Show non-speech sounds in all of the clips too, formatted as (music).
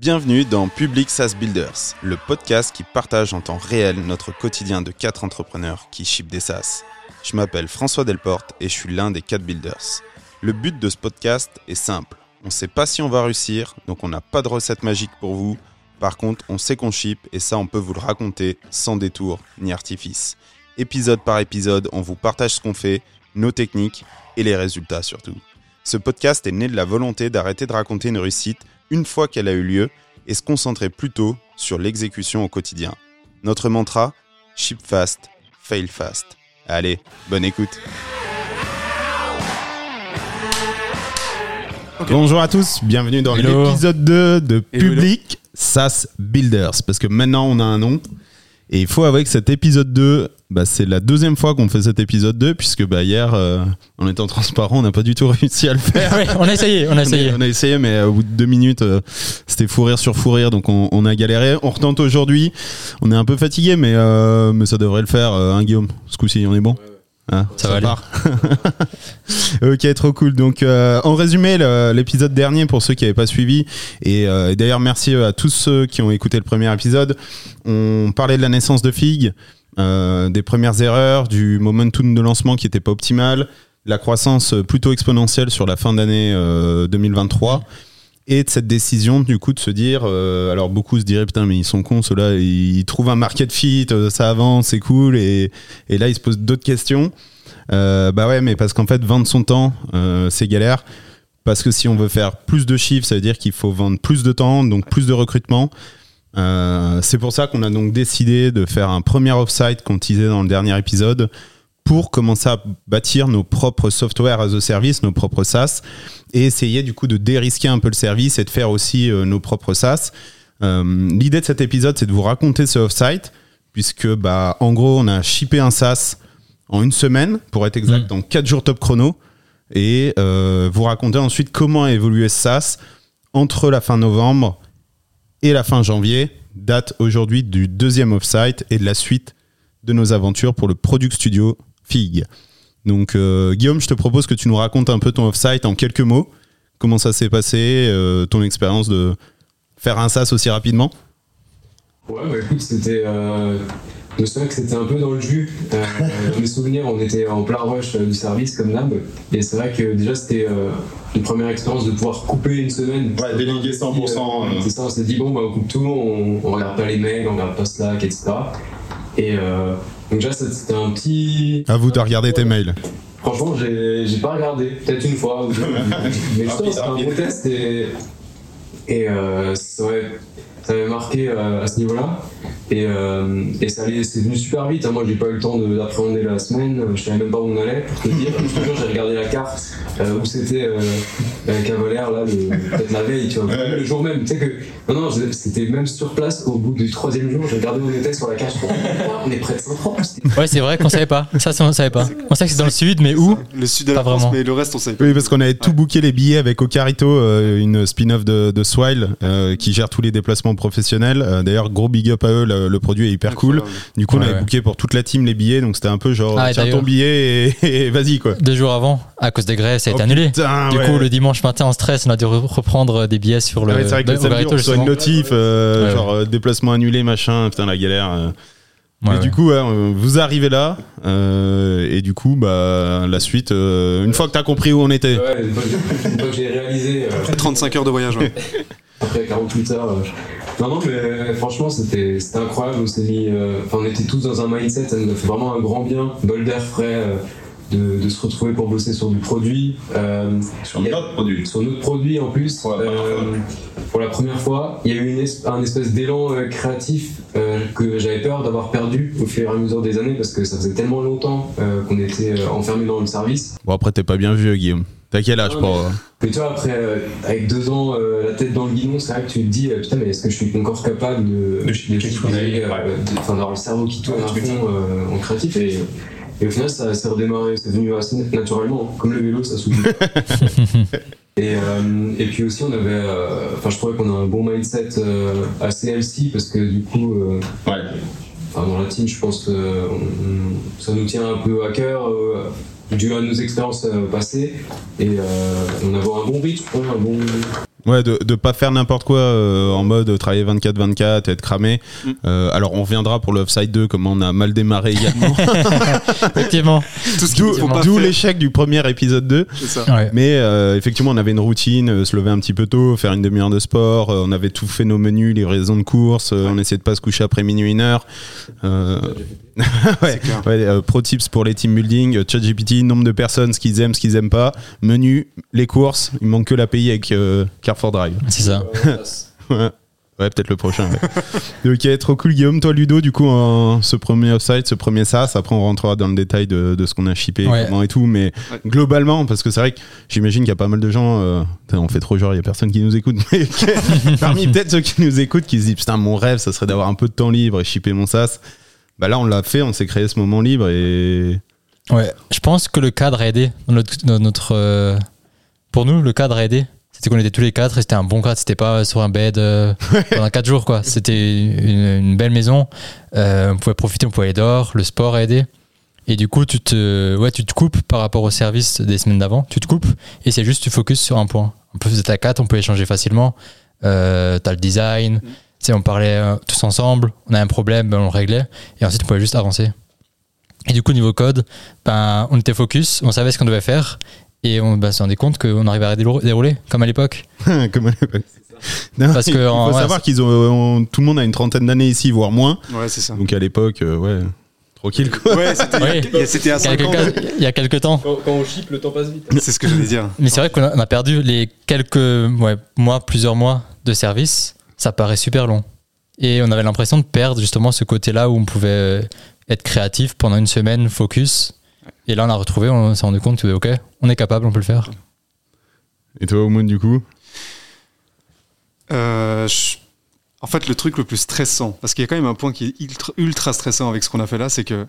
Bienvenue dans Public SaaS Builders, le podcast qui partage en temps réel notre quotidien de quatre entrepreneurs qui ship des SaaS. Je m'appelle François Delporte et je suis l'un des quatre builders. Le but de ce podcast est simple. On ne sait pas si on va réussir, donc on n'a pas de recette magique pour vous. Par contre, on sait qu'on ship et ça, on peut vous le raconter sans détour ni artifice. Épisode par épisode, on vous partage ce qu'on fait, nos techniques et les résultats surtout. Ce podcast est né de la volonté d'arrêter de raconter une réussite une fois qu'elle a eu lieu et se concentrer plutôt sur l'exécution au quotidien. Notre mantra Ship fast, fail fast. Allez, bonne écoute. Bonjour à tous, bienvenue dans l'épisode 2 de Hello, Public SaaS Builders. Parce que maintenant on a un nom. Et il faut avouer que cet épisode 2, bah, c'est la deuxième fois qu'on fait cet épisode 2, puisque bah, hier, euh, en étant transparent, on n'a pas du tout (laughs) réussi à le faire. Ouais, on a essayé, on a On a, essayé. on a essayé, mais euh, au bout de deux minutes, euh, c'était fou rire sur fou rire, donc on, on a galéré. On retente aujourd'hui. On est un peu fatigué, mais, euh, mais ça devrait le faire, euh, hein, Guillaume Ce coup-ci, on est bon? Hein, Ça va aller. (laughs) ok, trop cool. Donc, euh, en résumé, l'épisode dernier, pour ceux qui n'avaient pas suivi, et, euh, et d'ailleurs, merci à tous ceux qui ont écouté le premier épisode, on parlait de la naissance de Fig, euh, des premières erreurs, du momentum de lancement qui n'était pas optimal, la croissance plutôt exponentielle sur la fin d'année euh, 2023. Et de cette décision, du coup, de se dire, euh, alors beaucoup se diraient, putain, mais ils sont cons, ceux-là, ils, trouvent un market fit, euh, ça avance, c'est cool, et, et là, ils se posent d'autres questions. Euh, bah ouais, mais parce qu'en fait, vendre son temps, euh, c'est galère. Parce que si on veut faire plus de chiffres, ça veut dire qu'il faut vendre plus de temps, donc plus de recrutement. Euh, c'est pour ça qu'on a donc décidé de faire un premier offsite qu'on teasait dans le dernier épisode pour commencer à bâtir nos propres software as a service, nos propres SaaS, et essayer du coup de dérisquer un peu le service et de faire aussi euh, nos propres SaaS. Euh, L'idée de cet épisode, c'est de vous raconter ce offsite, puisque bah, en gros, on a shippé un SaaS en une semaine, pour être exact, Mm. dans 4 jours top chrono, et vous raconter ensuite comment a évolué ce SaaS entre la fin novembre et la fin janvier, date aujourd'hui du deuxième offsite et de la suite de nos aventures pour le Product Studio Fig. Donc euh, Guillaume, je te propose que tu nous racontes un peu ton offsite en quelques mots. Comment ça s'est passé, euh, ton expérience de faire un SaaS aussi rapidement? Ouais, bah écoute, c'était. Euh, je me souviens que c'était un peu dans le jus. Euh, dans mes souvenirs, on était en plein rush euh, du service comme d'hab. Et c'est vrai que déjà, c'était euh, une première expérience de pouvoir couper une semaine. Ouais, déléguer 100%, Euh, euh. C'est ça, on s'est dit, bon, bah, on coupe tout, on, on regarde pas les mails, on regarde pas Slack, etc. Et euh, donc, déjà, c'était un petit. À vous de regarder tes mails. Franchement, j'ai j'ai pas regardé, peut-être une fois ou (laughs) deux. mais je c'était un bon test et, et euh, ça m'avait- ça m'avait marqué euh, à ce niveau-là. Et, euh, et ça allait, c'est venu super vite. hein. Moi, j'ai pas eu le temps de- d'appréhender la semaine. Je savais même pas où on allait, pour te dire. Je te jure, j'ai regardé la carte euh, où c'était euh, euh, Cavalière, là, le- peut-être la veille, tu vois. Le jour même. Tu sais que. Non, non, c'était même sur place au bout du troisième jour. J'ai regardé où on était sur la carte. Oh, (laughs) on est près de Saint-Franc. C'était Ouais, c'est vrai qu'on savait pas. Ça, on savait pas. On savait que c'est dans le sud, mais où Le sud de la Pas France, vraiment. mais le reste on savait pas. Oui, parce qu'on avait tout booké les billets avec Ocarito, euh, une spin-off de, de Swile euh, qui gère tous les déplacements professionnels. Euh, D'ailleurs, gros big up à eux, le, le produit est hyper cool. Du coup, on avait ouais. booké pour toute la team les billets, donc c'était un peu genre, Ah, et tiens ton d'ailleurs- billet et, et vas-y quoi. Deux jours avant, à cause des grèves, ça a été Oh, annulé. putain, Du ouais. coup, le dimanche matin, en stress, on a dû re- reprendre des billets sur le. Ah ouais, c'est vrai que le au samedi, on reçoit une justement. notif, euh, Ouais, genre euh, déplacement annulé, machin, putain la galère. euh. Ouais, Mais ouais. du coup, ouais, euh, vous arrivez là, euh, et du coup, bah, la suite, euh, une fois que t'as compris où on était. Ouais, une fois que- une fois que j'ai réalisé. euh, 35 heures de voyage. ouais. (laughs) après 48 heures. euh, je- Non, non, mais euh, franchement, c'était c'était incroyable. On s'est mis. euh, Enfin, on était tous dans un mindset, ça nous a fait vraiment un grand bien. Bol d'air frais, euh, de, de se retrouver pour bosser sur du produit. euh, Sur notre produit. Sur notre produit en plus. Euh, pour la première fois, il y a eu une es- un espèce d'élan euh, créatif euh, que j'avais peur d'avoir perdu au fur et à mesure des années parce que ça faisait tellement longtemps euh, qu'on était euh, enfermé dans le service. Bon, après, t'es pas bien vieux, Guillaume. T'as quel âge pour. Mais tu vois, après, euh, avec deux ans, euh, la tête dans le guidon, c'est vrai que tu te dis, euh, putain, mais est-ce que je suis encore capable de, De d'avoir le cerveau qui tourne Ouais, à fond euh, en créatif et, et au final, ça s'est redémarré, c'est venu assez naturellement, comme le vélo, ça s'oublie. (laughs) et, euh, et puis aussi, on avait, euh, enfin, je trouvais qu'on a un bon mindset euh, assez healthy parce que du coup, euh, Ouais. enfin, dans la team, je pense que euh, ça nous tient un peu à cœur. Dû à nos expériences euh, passées et euh, on avait un bon rythme, un bon, Ouais, de, de pas faire n'importe quoi euh, en mode travailler 24-24 et être cramé. Mm. Euh, alors on reviendra pour l'offside 2, comment on a mal démarré également. (laughs) Effectivement. D'où l'échec du premier épisode 2. c'est ça. Ouais. Mais euh, effectivement, on avait une routine, euh, se lever un petit peu tôt, faire une demi-heure de sport. euh, on avait tout fait nos menus, livraison de courses. euh, On essayait de pas se coucher après minuit, une heure. Ouais, C'est clair. ouais, euh, pro tips pour les team building, euh, ChatGPT, nombre de personnes, ce qu'ils aiment, ce qu'ils aiment pas, menu, les courses. Il manque que l'API avec euh, Carrefour Drive. C'est ça. (laughs) Ouais, Ouais, peut-être le prochain. ouais. (laughs) ok, trop cool, Guillaume. Toi, Ludo, du coup, en- ce premier offside, ce premier SaaS, après on rentrera dans le détail de, de ce qu'on a shippé, Ouais. comment et tout, mais Ouais. globalement, parce que c'est vrai que j'imagine qu'il y a pas mal de gens, euh, on fait trop genre, il y a personne qui nous écoute, mais (laughs) parmi peut-être ceux qui nous écoutent, qui se disent, putain, mon rêve, ça serait d'avoir un peu de temps libre et shipper mon SaaS. Bah là, on l'a fait, on s'est créé ce moment libre et. Ouais, je pense que le cadre a aidé. Dans notre, dans notre, euh, pour nous, le cadre a aidé. C'était qu'on était tous les quatre et c'était un bon cadre. C'était pas sur un bed euh, (laughs) pendant quatre jours, quoi. C'était une, une belle maison. Euh, on pouvait profiter, on pouvait aller dehors. Le sport a aidé. Et du coup, tu te, ouais, tu te coupes par rapport au service des semaines d'avant. Tu te coupes et c'est juste tu focuses sur un point. On peut être à quatre, on peut échanger facilement. Euh, T'as le design. Tu sais, on parlait euh, tous ensemble. On a un problème, ben, on le réglait. Et ensuite, on pouvait juste avancer. Et du coup, niveau code, ben, on était focus, on savait ce qu'on devait faire. Et on ben, s'est rendu compte qu'on arrivait à déroule- dérouler, comme à l'époque. (laughs) Comme à l'époque. Non, (laughs) Parce il que, faut en- ouais, savoir qu'ils ont, on- tout le monde a une trentaine d'années ici, voire moins. Ouais, c'est ça. Donc à l'époque, euh, ouais, tranquille quoi. Ouais, c'était Oui. il y a- c'était à Il y a 5 ans. quelques, il y a quelques temps. Quand, quand on ship, le temps passe vite. C'est ce que j'allais dire. Mais c'est vrai qu'on a, perdu les quelques ouais, mois, plusieurs mois de service. Ça paraît super long. Et on avait l'impression de perdre justement ce côté-là où on pouvait être créatif pendant une semaine, focus. Et là, on a retrouvé, on s'est rendu compte que, ok, on est capable, on peut le faire. Et toi, Oumou, du coup? Euh, je- En fait, le truc le plus stressant, parce qu'il y a quand même un point qui est ultra, ultra stressant avec ce qu'on a fait là, c'est que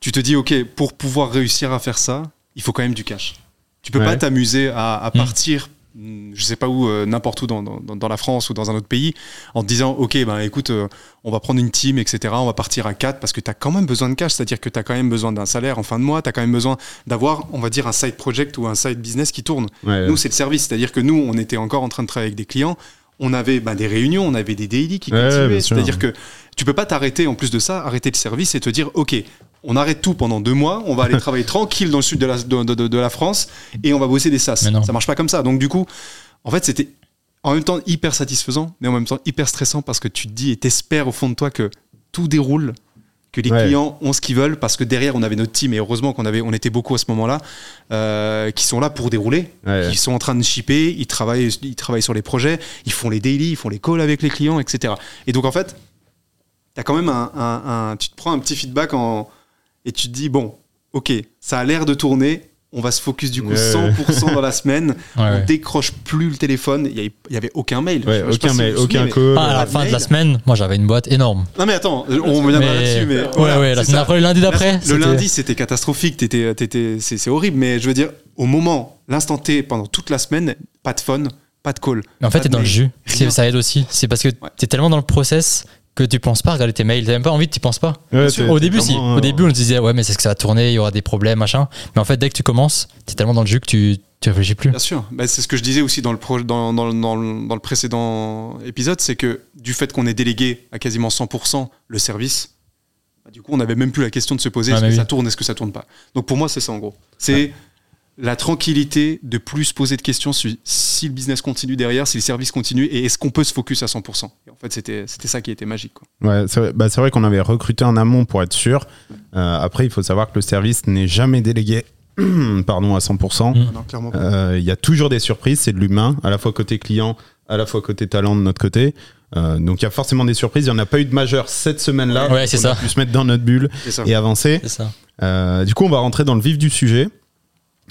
tu te dis, OK, pour pouvoir réussir à faire ça, il faut quand même du cash. Tu peux Ouais. pas t'amuser à, à Mm. partir, je sais pas où, euh, n'importe où dans, dans- dans la France ou dans un autre pays, en te disant, OK, ben écoute, euh, on va prendre une team, etc., on va partir à 4 parce que tu as quand même besoin de cash, c'est-à-dire que tu as quand même besoin d'un salaire en fin de mois, tu as quand même besoin d'avoir, on va dire, un side project ou un side business qui tourne. Ouais. Nous, c'est le service. C'est-à-dire que nous, on était encore en train de travailler avec des clients. On avait bah, des réunions, on avait des daily qui Ouais, continuaient. C'est-à-dire que tu peux pas t'arrêter, en plus de ça, arrêter le service et te dire, OK, on arrête tout pendant deux mois, on va aller (laughs) travailler tranquille dans le sud de la, de, de- de la France et on va bosser des non. Ça marche pas comme ça. Donc, du coup, en fait, c'était en même temps hyper satisfaisant, mais en même temps hyper stressant parce que tu te dis et t'espères au fond de toi que tout déroule, que les Ouais. clients ont ce qu'ils veulent parce que derrière, on avait notre team et heureusement qu'on avait, on était beaucoup à ce moment-là, euh, qui sont là pour dérouler. Ouais. Ils sont en train de shipper, ils travaillent, ils travaillent sur les projets, ils font les daily, ils font les calls avec les clients, etc. Et donc en fait, as quand même un, un- un- tu te prends un petit feedback en, et tu te dis bon, ok, ça a l'air de tourner, on va se focus du coup Ouais. 100% dans la semaine, (laughs) Ouais, on ouais. décroche plus le téléphone, il y avait- aucun mail. Ouais, aucun mail, aucun call. Ah, à la fin de la semaine, moi j'avais une boîte énorme. Non mais attends, on reviendra Mais- là-dessus, mais ouais, voilà, ouais, la c'est semaine après, le lundi d'après. Le c'était- lundi, c'était catastrophique. T'étais, t'étais, c'est, c'est horrible. Mais je veux dire, au moment, l'instant T, pendant toute la semaine, pas de phone, pas de call. Mais en fait, t'es dans le jus. Ça aide aussi. C'est parce que t'es tellement dans le process que tu penses pas à regarder tes mails. T'as même pas envie, tu penses pas. Ouais, sûr. t'es- Au début, si. Au début, on se disait, ouais, mais c'est ce que ça va tourner, il y aura des problèmes, machin. Mais en fait, dès que tu commences, t'es tellement dans le jus que tu, tu réfléchis plus. Bien sûr. Bah, c'est ce que je disais aussi dans le, pro- dans, dans, dans le- dans le précédent épisode, c'est que du fait qu'on ait délégué à quasiment 100% le service, bah, du coup, on n'avait même plus la question de se poser Ah, est-ce que oui. ça tourne, est-ce que ça tourne pas? Donc pour moi, c'est ça en gros. C'est la tranquillité de plus se poser de questions sur si le business continue derrière, si le service continue et est-ce qu'on peut se focus à 100%. Et en fait, c'était c'était ça qui était magique. Quoi. Ouais, c'est vrai, bah, c'est vrai qu'on avait recruté en amont pour être sûr. Euh, après, il faut savoir que le service n'est jamais délégué (clears throat) pardon, à 100%. Mm. Non, clairement. Euh, Il y a toujours des surprises, c'est de l'humain, à la fois côté client, à la fois côté talent de notre côté. Euh, donc il y a forcément des surprises. Il n'y en a pas eu de majeur cette semaine-là. Ouais, c'est on a ça. pu se mettre dans notre bulle et avancer. C'est ça. Euh, du coup, on va rentrer dans le vif du sujet.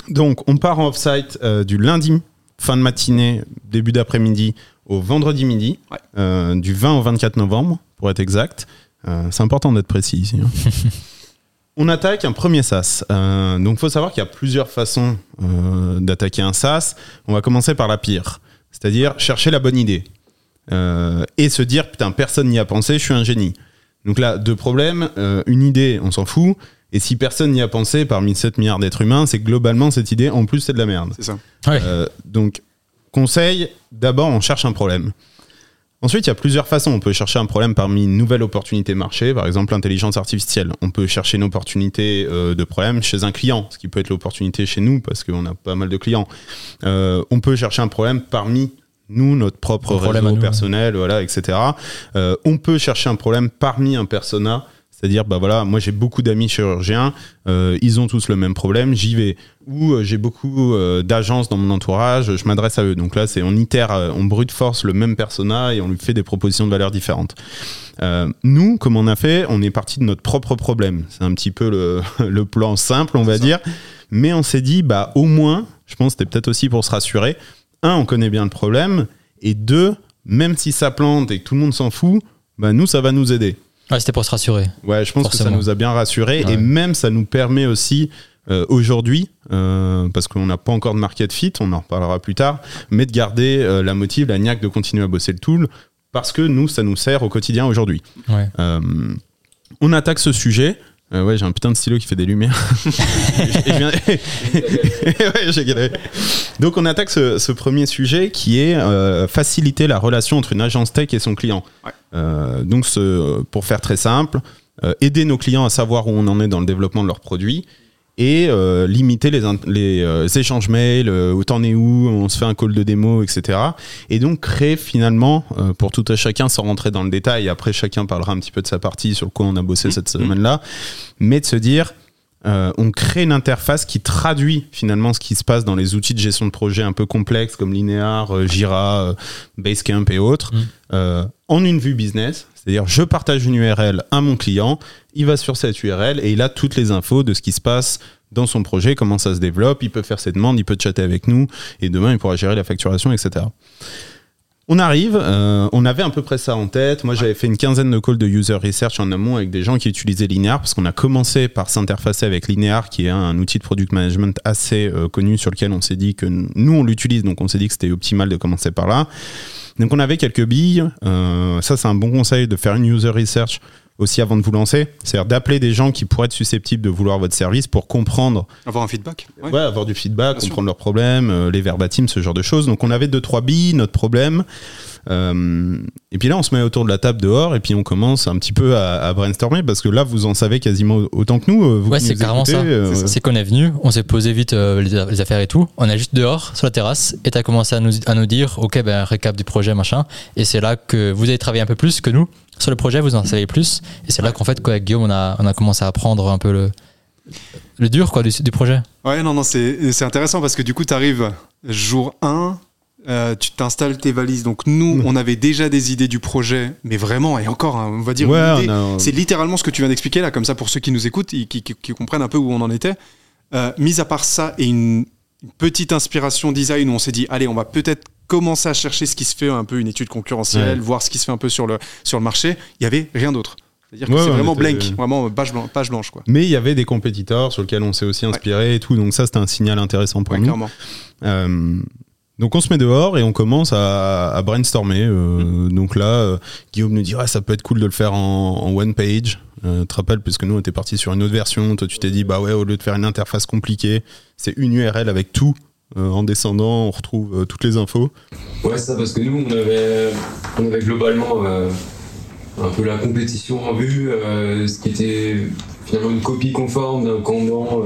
Donc, on part en off-site euh, du lundi, fin de matinée, début d'après-midi, au vendredi midi, Ouais. euh, du 20 au 24 novembre, pour être exact. Euh, c'est important d'être précis ici. hein. (laughs) on attaque un premier SaaS. Donc, il faut savoir qu'il y a plusieurs façons d'attaquer un SaaS. On va commencer par la pire, c'est-à-dire chercher la bonne idée et se dire putain, personne n'y a pensé, je suis un génie. Donc là, deux problèmes. Une idée, on s'en fout. Et si personne n'y a pensé parmi 7 milliards d'êtres humains, c'est que globalement, cette idée, en plus, c'est de la merde. C'est ça. Ouais. Euh, donc, conseil, d'abord on cherche un problème. Ensuite, il y a plusieurs façons. On peut chercher un problème parmi une nouvelle opportunité marché, par exemple l'intelligence artificielle. On peut chercher une opportunité euh, de problème chez un client, ce qui peut être l'opportunité chez nous parce qu'on a pas mal de clients. Euh, on peut chercher un problème parmi nous, notre propre Un réseau nous, personnel, voilà, etc. Euh, on peut chercher un problème parmi un persona. C'est-à-dire, bah voilà, moi j'ai beaucoup d'amis chirurgiens, euh, ils ont tous le même problème, j'y vais. Ou euh, j'ai beaucoup euh, d'agences dans mon entourage, je m'adresse à eux. Donc là, c'est on itère, on brute force le même persona et on lui fait des propositions de valeur différentes. Nous, comme on a fait, on est parti de notre propre problème. C'est un petit peu le, (laughs) le plan simple, on va dire. Mais on s'est dit, bah au moins, je pense que c'était peut-être aussi pour se rassurer. Un, on connaît bien le problème. Et deux, même si ça plante et que tout le monde s'en fout, bah nous, ça va nous aider. Ouais, c'était pour se rassurer. Ouais, je pense que ça nous a bien rassuré Ouais. et même ça nous permet aussi euh, aujourd'hui, euh, parce qu'on n'a pas encore de market fit, on en reparlera plus tard, mais de garder euh, la motive, la niaque de continuer à bosser le tool parce que nous, ça nous sert au quotidien aujourd'hui. Ouais. On attaque ce sujet. Euh, ouais, j'ai un putain de stylo qui fait des lumières. (laughs) Et je viens- (laughs) ouais, j'ai galéré. Donc, on attaque ce, ce premier sujet qui est euh, faciliter la relation entre une agence tech et son client. Ouais. Euh, donc, ce, pour faire très simple, aider nos clients à savoir où on en est dans le développement de leurs produits et euh, limiter les, euh, échanges mails, euh, où t'en es où, on se fait un call de démo, etc. Et donc créer finalement, euh, pour tout à chacun, sans rentrer dans le détail, après chacun parlera un petit peu de sa partie sur quoi on a bossé cette semaine-là, mais de se dire, euh, on crée une interface qui traduit finalement ce qui se passe dans les outils de gestion de projet un peu complexes comme Linear, Jira, Basecamp et autres, Mm. euh, en une vue business. C'est-à-dire, je partage une URL à mon client, il va sur cette URL et il a toutes les infos de ce qui se passe dans son projet, comment ça se développe, il peut faire ses demandes, il peut chatter avec nous et demain il pourra gérer la facturation, etc. On arrive, euh, on avait à peu près ça en tête. Moi, j'avais fait une quinzaine de calls de user research en amont avec des gens qui utilisaient Linear parce qu'on a commencé par s'interfacer avec Linear, qui est un, outil de product management assez euh, connu sur lequel on s'est dit que nous, on l'utilise, donc on s'est dit que c'était optimal de commencer par là. Donc, on avait quelques billes. Euh, ça, c'est un bon conseil de faire une user research aussi avant de vous lancer. C'est-à-dire d'appeler des gens qui pourraient être susceptibles de vouloir votre service pour comprendre Avoir un feedback. Ouais. Ouais, avoir du feedback, Bien sûr. comprendre leurs problèmes, euh, les verbatims, ce genre de choses. Donc on avait deux trois billes, notre problème. Euh, et puis là, on se met autour de la table dehors et puis on commence un petit peu à, à brainstormer parce que là, vous en savez quasiment autant que nous. euh, Vous Ouais, c'est carrément écoutez, ça. euh, C'est qu'on est venu, on s'est posé vite euh, les, les affaires et tout. On est juste dehors, sur la terrasse, et t'as commencé à nous, à nous dire, ok, ben récap du projet, machin. Et c'est là que vous avez travaillé un peu plus que nous sur le projet, vous en savez plus. Et c'est là qu'en fait, quoi, avec Guillaume, on a, on a commencé à apprendre un peu le, le dur quoi, du, du projet. Ouais, non, non, c'est c'est intéressant parce que du coup, tu arrives jour 1, euh, tu t'installes tes valises. Donc, nous, Mm. on avait déjà des idées du projet, mais vraiment, et encore, hein, on va dire, Ouais, a- c'est littéralement ce que tu viens d'expliquer là, comme ça, pour ceux qui nous écoutent et qui, qui- qui comprennent un peu où on en était. Euh, mis à part ça et une, une petite inspiration design où on s'est dit, allez, on va peut-être commencer à chercher ce qui se fait, un peu une étude concurrentielle, Ouais. voir ce qui se fait un peu sur le, sur le marché. Il y avait rien d'autre. C'est-à-dire que Ouais, c'est ouais, vraiment blank, vraiment page, blanche, page blanche, quoi. Mais il y avait des compétiteurs sur lesquels on s'est aussi inspiré et tout. Donc ça, c'était un signal intéressant pour nous. clairement. Euh, donc on se met dehors et on commence à, à brainstormer. Euh, Donc là, euh, Guillaume nous dit ouais, ça peut être cool de le faire en, en one page. Euh, tu te rappelles, puisque nous on était parti sur une autre version. Toi tu t'es dit bah ouais, au lieu de faire une interface compliquée, c'est une URL avec tout. Euh, en descendant, on retrouve toutes les infos. Ouais, c'est ça, parce que nous, on avait, on avait globalement un peu la compétition en vue, ce qui était finalement une copie conforme d'un Kanban,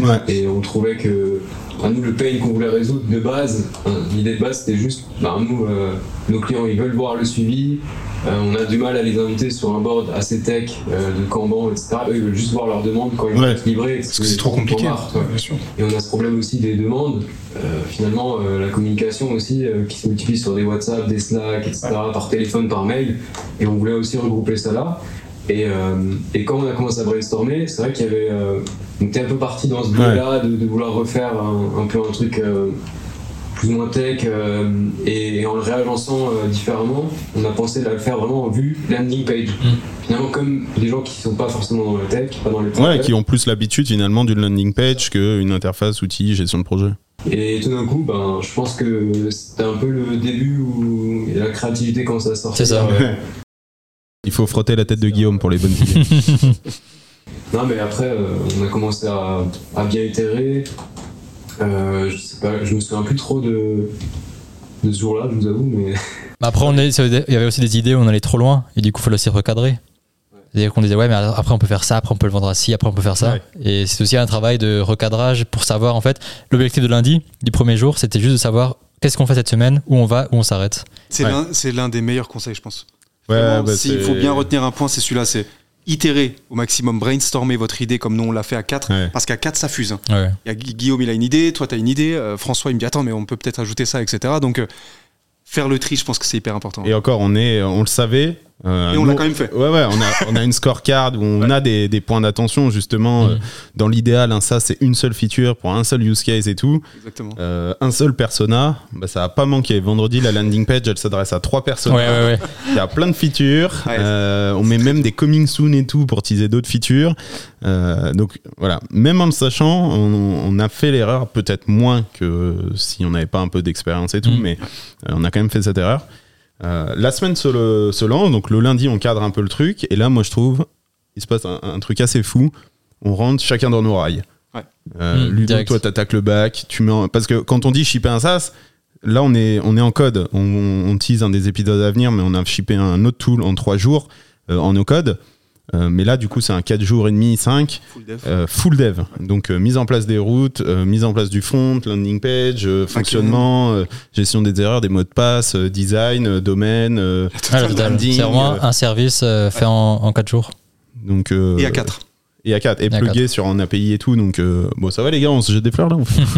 Ouais. et on trouvait que, à nous, le pain qu'on voulait résoudre de base, hein, l'idée de base, c'était juste, bah, nous, euh, nos clients, ils veulent voir le suivi, euh, on a du mal à les inviter sur un board assez tech euh, de Kanban, etc. Eux, ils veulent juste voir leurs demandes quand ils Ouais. vont se livrer. Parce que c'est trop compliqué. Ouais. bien sûr. Et on a ce problème aussi des demandes. Finalement, la communication aussi qui se multiplie sur des WhatsApp, des Slack, etc., par téléphone, par mail. Et on voulait aussi regrouper ça là. Et, et quand on a commencé à brainstormer, c'est vrai qu'il y avait. On était un peu parti dans ce biais-là de, de vouloir refaire un, un peu un truc euh, plus ou moins tech. euh, et, et en le réagençant euh, différemment, on a pensé à le faire vraiment en vue landing page. Finalement, comme des gens qui sont pas forcément dans la tech, pas dans les Ouais, projets. qui ont plus l'habitude finalement d'une landing page qu'une interface outil gestion de projet. Et tout d'un coup, ben, je pense que c'était un peu le début où la créativité commence à sortir. C'est ça. (laughs) Il faut frotter la tête de Guillaume pour les bonnes (laughs) idées. Non, mais après, euh, on a commencé à, à bien itérer. Euh, je sais pas, je me souviens plus trop de, de ce jour-là, je vous avoue, mais. (laughs) Bah, Après, on est, il y avait aussi des idées où on allait trop loin et du coup, il fallait aussi recadrer. C'est-à-dire qu'on disait, ouais, mais après, on peut faire ça, après, on peut le vendre à ci, après, on peut faire ça. Ouais. Et c'est aussi un travail de recadrage pour savoir, en fait, l'objectif de lundi, du premier jour, c'était juste de savoir qu'est-ce qu'on fait cette semaine, où on va, où on s'arrête. C'est Ouais. l'un- des meilleurs conseils, je pense. Ouais, bah, S'il faut bien retenir un point, c'est celui-là, c'est itérer au maximum, brainstormer votre idée comme nous on l'a fait à 4, Ouais. parce qu'à 4 ça fuse. hein. Ouais. Il y a Gu- Guillaume, il a une idée, toi tu as une idée, euh, François il me dit attends mais on peut peut-être ajouter ça, etc. Donc euh, faire le tri, je pense que c'est hyper important. Et encore, on, est, on le savait. Euh, Et on l'a quand même fait. Ouais, ouais, on a, on a une scorecard où on a des, des points d'attention, justement. Mhm. euh, dans l'idéal, ça, c'est une seule feature pour un seul use case et tout. Exactement. Euh, un seul persona, bah, ça a pas manqué. Vendredi, la landing page, elle s'adresse à trois personnes. Ouais, ouais, ouais. Il y a plein de features. On met même des coming soon et tout pour teaser d'autres features. Donc voilà, même en le sachant, on, on a fait l'erreur, peut-être moins que si on n'avait pas un peu d'expérience et tout, Mm. mais on a quand même fait cette erreur. Euh, la semaine se, le- se lance, donc le lundi, on cadre un peu le truc. Et là, moi, je trouve, il se passe un, un truc assez fou. On rentre chacun dans nos rails. Ouais. Euh, Mm, Ludo, direct. toi, t'attaques le bac. Tu mets en- Parce que quand on dit shipper un SaaS, là, on est, on est en code. On, on tease un des épisodes à venir, mais on a shippé un autre tool en trois jours euh, en no code. Euh, mais là, du coup, c'est un 4 jours et demi, 5, Full dev. euh, full dev. Donc, euh, mise en place des routes, euh, mise en place du front, landing page, euh, fonctionnement, euh, gestion des erreurs, des mots de passe, euh, design, euh, domaine. euh, branding, C'est vraiment euh, un service euh, fait en, en 4 jours. donc, euh, Et à 4. Et à 4. Et à plugué sur un API et tout. Donc, euh, bon, ça va les gars, on se jette des fleurs là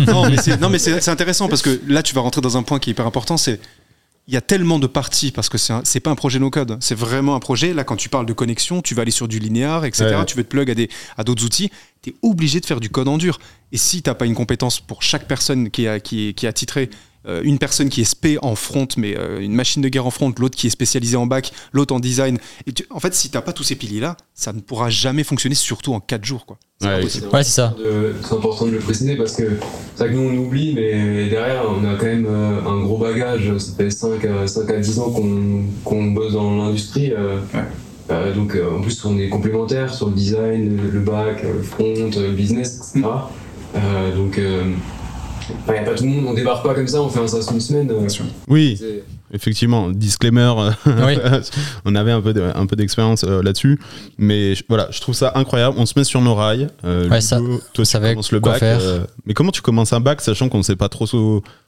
non, mais c'est non, mais c'est- c'est intéressant parce que là, tu vas rentrer dans un point qui est hyper important. C'est il y a tellement de parties parce que c'est pas un projet no code, c'est vraiment un projet. Là, quand tu parles de connexion, tu vas aller sur du linéaire, etc. Ouais. Tu veux te plug à des à d'autres outils. Tu es obligé de faire du code en dur. Et si t'as pas une compétence pour chaque personne qui a qui est, qui une personne qui est spé en front, mais euh, une machine de guerre en front, l'autre qui est spécialisée en back, l'autre en design. Et tu- en fait, si t'as pas tous ces piliers là, ça ne pourra jamais fonctionner, surtout en 4 jours, quoi. C'est Ouais, pas possible. Ouais, c'est ça. de- C'est important de le préciser parce que c'est vrai que nous on oublie, mais derrière on a quand même euh, un gros bagage. Ça fait 5 à, 5 à 10 ans qu'on qu'on bosse dans l'industrie. euh, euh, donc euh, en plus on est complémentaires sur le design, le, euh, le front, euh, le business, etc. Euh, donc il n'y a pas tout le monde, on débarque pas comme ça, on fait un SaaS une semaine. euh, Oui, effectivement. Disclaimer, euh, Oui. (laughs) on avait un peu de- un peu d'expérience euh, là-dessus. Mais je- voilà, je trouve ça incroyable. On se met sur nos rails. Euh, Ouais, Ludo, ça- toi, tu savait commences le bac. faire. euh, mais comment tu commences un bac sachant qu'on ne sait pas trop.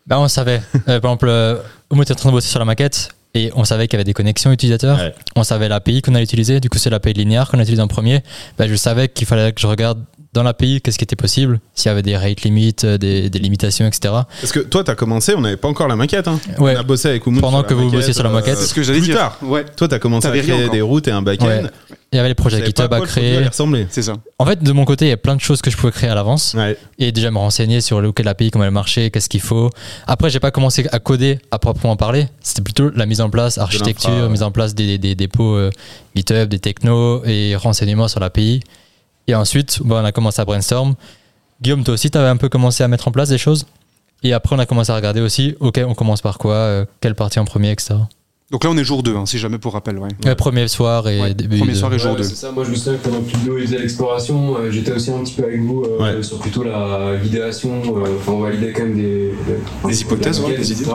Bah, on savait. Euh, par exemple, Oumou était en train de bosser sur la maquette et on savait qu'il y avait des connexions utilisateurs. Ouais. On savait l'API qu'on allait utiliser. Du coup, c'est l'API linéaire qu'on a utilisé en premier. Bah, je savais qu'il fallait que je regarde dans l'API qu'est-ce qui était possible, s'il y avait des rate limits, euh, des, des limitations, etc. Parce que toi, tu as commencé, on n'avait pas encore la maquette. hein. Ouais. On a bossé avec Oumoud Pendant que vous maquette, bossiez sur la maquette. C'est ce que j'allais plus dire. tard. Ouais, Toi, tu as commencé à T'avais rien créer des routes et un back-end. Ouais. Il y avait les projets GitHub à créer. c'est ça. En fait, de mon côté, il y a plein de choses que je pouvais créer à l'avance. Ouais. et déjà me renseigner sur le quel API, comment elle marchait, qu'est-ce qu'il faut. Après, j'ai pas commencé à coder à proprement parler. C'était plutôt la mise en place, architecture, mise en place des, des dépôts euh, GitHub, des technos et renseignements sur l'API. Et ensuite, bon, on a commencé à brainstorm. Guillaume, toi aussi, tu avais un peu commencé à mettre en place des choses? Et après, on a commencé à regarder aussi, ok, on commence par quoi, euh, quelle partie en premier, etc. Donc là, on est jour 2, si jamais pour rappel. Ouais. Premier soir et Ouais, début. premier de- soir et jour Ouais, 2. c'est ça. Moi, je me souviens que pendant que Ludo il faisait l'exploration, euh, j'étais aussi un petit peu avec vous euh, Ouais. sur plutôt la validation. euh, Enfin, on validait quand même des, Des hypothèses, ouais, maquette, des etc.